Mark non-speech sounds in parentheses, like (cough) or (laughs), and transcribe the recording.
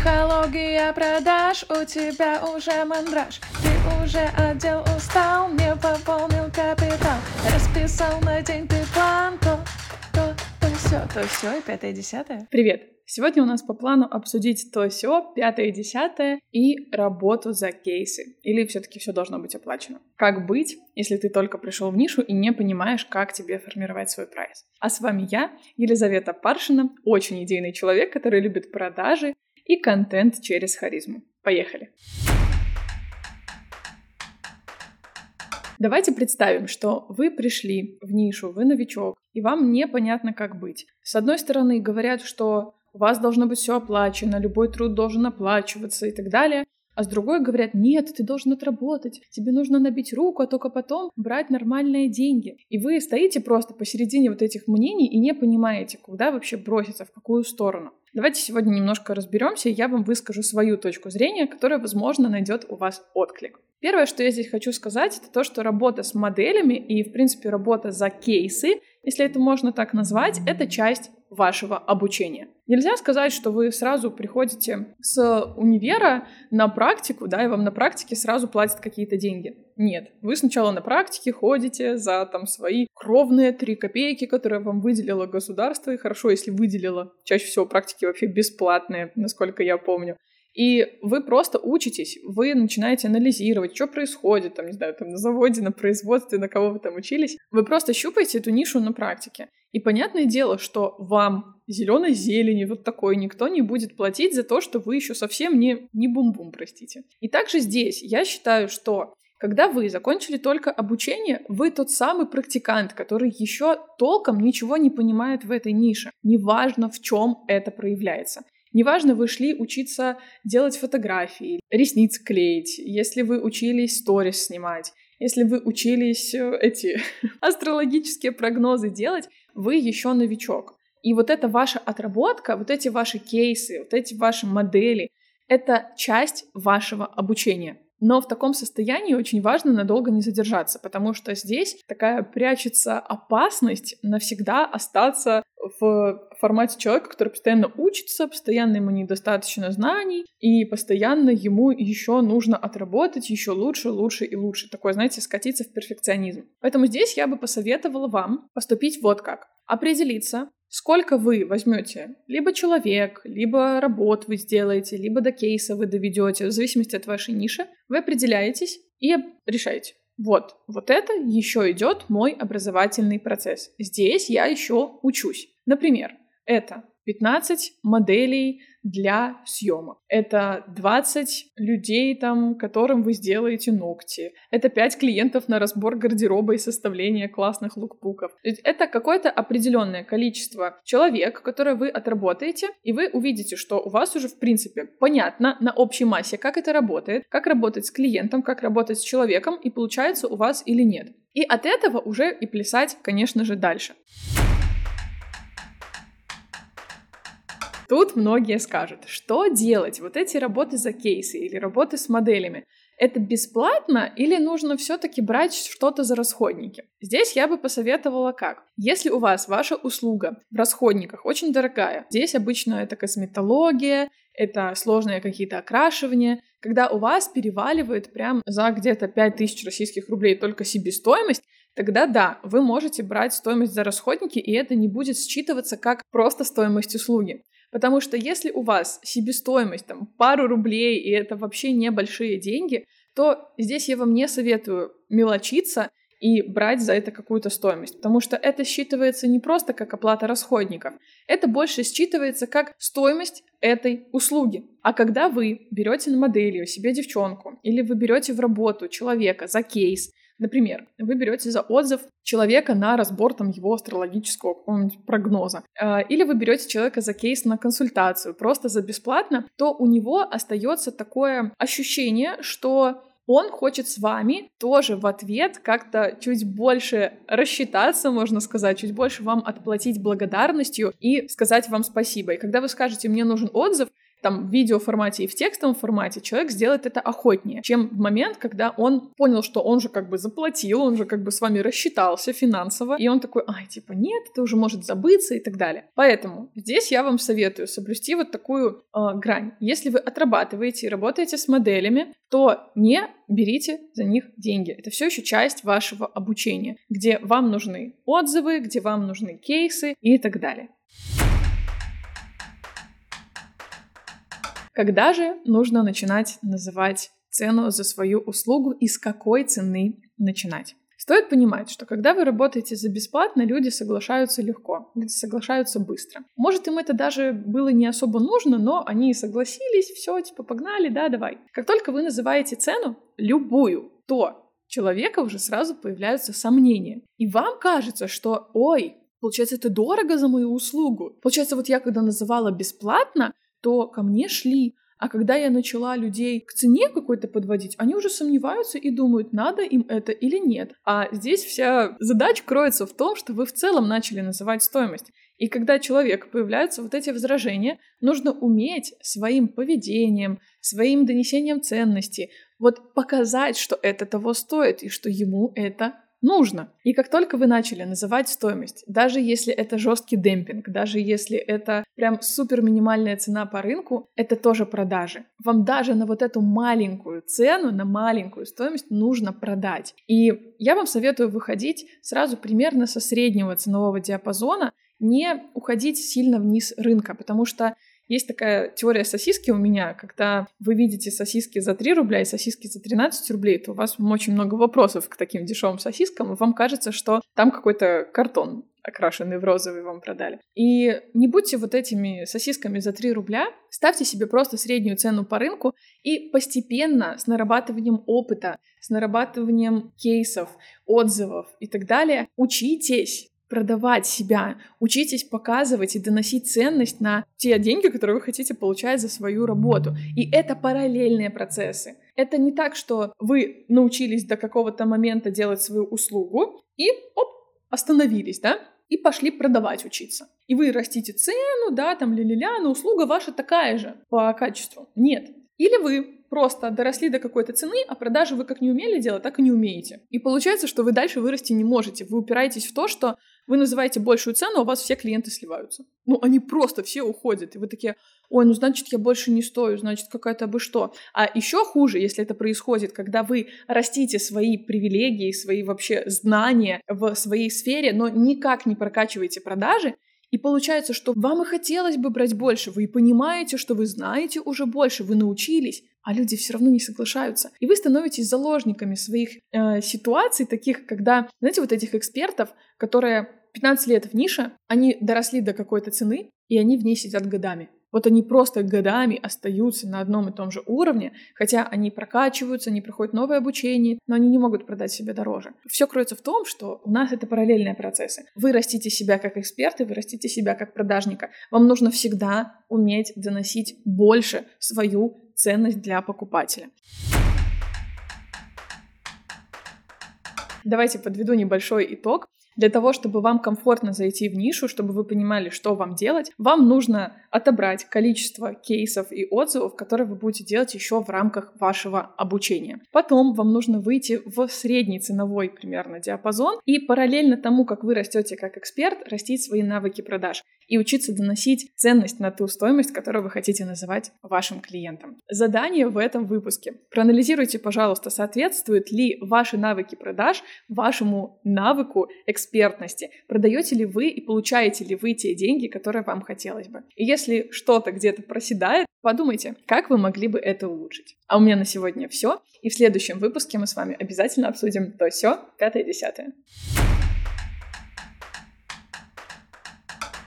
Психология продаж, у тебя уже мандраж Ты уже отдел устал, не пополнил капитал Расписал на день ты план, то, то, то все, то все и пятое, десятое Привет! Сегодня у нас по плану обсудить то все, пятое и десятое, и работу за кейсы. Или все-таки все должно быть оплачено. Как быть, если ты только пришел в нишу и не понимаешь, как тебе формировать свой прайс? А с вами я, Елизавета Паршина, очень идейный человек, который любит продажи и контент через харизму. Поехали! Давайте представим, что вы пришли в нишу, вы новичок, и вам непонятно, как быть. С одной стороны, говорят, что у вас должно быть все оплачено, любой труд должен оплачиваться и так далее. А с другой говорят, нет, ты должен отработать, тебе нужно набить руку, а только потом брать нормальные деньги. И вы стоите просто посередине вот этих мнений и не понимаете, куда вообще броситься, в какую сторону. Давайте сегодня немножко разберемся, и я вам выскажу свою точку зрения, которая, возможно, найдет у вас отклик. Первое, что я здесь хочу сказать, это то, что работа с моделями и, в принципе, работа за кейсы, если это можно так назвать, это часть вашего обучения. Нельзя сказать, что вы сразу приходите с универа на практику, да, и вам на практике сразу платят какие-то деньги. Нет, вы сначала на практике ходите за там свои кровные три копейки, которые вам выделило государство, и хорошо, если выделило. Чаще всего практики вообще бесплатные, насколько я помню. И вы просто учитесь, вы начинаете анализировать, что происходит, там, не знаю, там на заводе, на производстве, на кого вы там учились. Вы просто щупаете эту нишу на практике. И понятное дело, что вам зеленой зелени вот такой никто не будет платить за то, что вы еще совсем не, не бум-бум, простите. И также здесь я считаю, что когда вы закончили только обучение, вы тот самый практикант, который еще толком ничего не понимает в этой нише. Неважно, в чем это проявляется. Неважно, вы шли учиться делать фотографии, ресниц клеить, если вы учились сторис снимать, если вы учились э, эти (laughs) астрологические прогнозы делать, вы еще новичок. И вот эта ваша отработка, вот эти ваши кейсы, вот эти ваши модели, это часть вашего обучения. Но в таком состоянии очень важно надолго не задержаться, потому что здесь такая прячется опасность навсегда остаться в формате человека, который постоянно учится, постоянно ему недостаточно знаний, и постоянно ему еще нужно отработать еще лучше, лучше и лучше. Такое, знаете, скатиться в перфекционизм. Поэтому здесь я бы посоветовала вам поступить вот как. Определиться, сколько вы возьмете, либо человек, либо работ вы сделаете, либо до кейса вы доведете, в зависимости от вашей ниши, вы определяетесь и решаете. Вот, вот это еще идет мой образовательный процесс. Здесь я еще учусь. Например, это 15 моделей для съемок. Это 20 людей, там, которым вы сделаете ногти. Это 5 клиентов на разбор гардероба и составление классных лукбуков. Это какое-то определенное количество человек, которое вы отработаете, и вы увидите, что у вас уже, в принципе, понятно на общей массе, как это работает, как работать с клиентом, как работать с человеком, и получается у вас или нет. И от этого уже и плясать, конечно же, дальше. Тут многие скажут, что делать? Вот эти работы за кейсы или работы с моделями. Это бесплатно или нужно все-таки брать что-то за расходники? Здесь я бы посоветовала как. Если у вас ваша услуга в расходниках очень дорогая, здесь обычно это косметология, это сложные какие-то окрашивания, когда у вас переваливает прям за где-то 5000 российских рублей только себестоимость, тогда да, вы можете брать стоимость за расходники, и это не будет считываться как просто стоимость услуги. Потому что если у вас себестоимость там пару рублей, и это вообще небольшие деньги, то здесь я вам не советую мелочиться и брать за это какую-то стоимость, потому что это считывается не просто как оплата расходников, это больше считывается как стоимость этой услуги. А когда вы берете на модели у себе девчонку или вы берете в работу человека за кейс, Например, вы берете за отзыв человека на разбор там, его астрологического прогноза, а, или вы берете человека за кейс на консультацию просто за бесплатно, то у него остается такое ощущение, что он хочет с вами тоже в ответ как-то чуть больше рассчитаться, можно сказать, чуть больше вам отплатить благодарностью и сказать вам спасибо. И когда вы скажете «мне нужен отзыв», там в видеоформате и в текстовом формате, человек сделает это охотнее, чем в момент, когда он понял, что он же как бы заплатил, он же как бы с вами рассчитался финансово, и он такой, ай, типа, нет, это уже может забыться и так далее. Поэтому здесь я вам советую соблюсти вот такую э, грань. Если вы отрабатываете и работаете с моделями, то не берите за них деньги. Это все еще часть вашего обучения, где вам нужны отзывы, где вам нужны кейсы и так далее. Когда же нужно начинать называть цену за свою услугу и с какой цены начинать? Стоит понимать, что когда вы работаете за бесплатно, люди соглашаются легко, люди соглашаются быстро. Может, им это даже было не особо нужно, но они согласились, все, типа, погнали, да, давай. Как только вы называете цену, любую, то человека уже сразу появляются сомнения. И вам кажется, что, ой, получается, это дорого за мою услугу. Получается, вот я когда называла бесплатно, то ко мне шли. А когда я начала людей к цене какой-то подводить, они уже сомневаются и думают, надо им это или нет. А здесь вся задача кроется в том, что вы в целом начали называть стоимость. И когда человек появляются вот эти возражения, нужно уметь своим поведением, своим донесением ценности, вот показать, что это того стоит и что ему это нужно. И как только вы начали называть стоимость, даже если это жесткий демпинг, даже если это прям супер минимальная цена по рынку, это тоже продажи. Вам даже на вот эту маленькую цену, на маленькую стоимость нужно продать. И я вам советую выходить сразу примерно со среднего ценового диапазона, не уходить сильно вниз рынка, потому что есть такая теория сосиски у меня, когда вы видите сосиски за 3 рубля и сосиски за 13 рублей, то у вас очень много вопросов к таким дешевым сосискам, и вам кажется, что там какой-то картон окрашенный в розовый вам продали. И не будьте вот этими сосисками за 3 рубля, ставьте себе просто среднюю цену по рынку и постепенно с нарабатыванием опыта, с нарабатыванием кейсов, отзывов и так далее, учитесь продавать себя, учитесь показывать и доносить ценность на те деньги, которые вы хотите получать за свою работу. И это параллельные процессы. Это не так, что вы научились до какого-то момента делать свою услугу и оп, остановились, да? И пошли продавать учиться. И вы растите цену, да, там ля-ля-ля, но услуга ваша такая же по качеству. Нет. Или вы просто доросли до какой-то цены, а продажи вы как не умели делать, так и не умеете. И получается, что вы дальше вырасти не можете. Вы упираетесь в то, что вы называете большую цену, а у вас все клиенты сливаются. Ну, они просто все уходят. И вы такие, ой, ну, значит, я больше не стою, значит, какая-то бы что. А еще хуже, если это происходит, когда вы растите свои привилегии, свои вообще знания в своей сфере, но никак не прокачиваете продажи, и получается, что вам и хотелось бы брать больше, вы и понимаете, что вы знаете уже больше, вы научились, а люди все равно не соглашаются. И вы становитесь заложниками своих э, ситуаций, таких, когда, знаете, вот этих экспертов, которые 15 лет в нише, они доросли до какой-то цены, и они в ней сидят годами. Вот они просто годами остаются на одном и том же уровне, хотя они прокачиваются, они проходят новое обучение, но они не могут продать себе дороже. Все кроется в том, что у нас это параллельные процессы. Вы растите себя как эксперты, вы растите себя как продажника. Вам нужно всегда уметь доносить больше свою ценность для покупателя. Давайте подведу небольшой итог. Для того, чтобы вам комфортно зайти в нишу, чтобы вы понимали, что вам делать, вам нужно отобрать количество кейсов и отзывов, которые вы будете делать еще в рамках вашего обучения. Потом вам нужно выйти в средний ценовой примерно диапазон и параллельно тому, как вы растете как эксперт, растить свои навыки продаж и учиться доносить ценность на ту стоимость, которую вы хотите называть вашим клиентам. Задание в этом выпуске. Проанализируйте, пожалуйста, соответствуют ли ваши навыки продаж вашему навыку экспертности. Продаете ли вы и получаете ли вы те деньги, которые вам хотелось бы? И если что-то где-то проседает, подумайте, как вы могли бы это улучшить. А у меня на сегодня все. И в следующем выпуске мы с вами обязательно обсудим то все, пятое, десятое.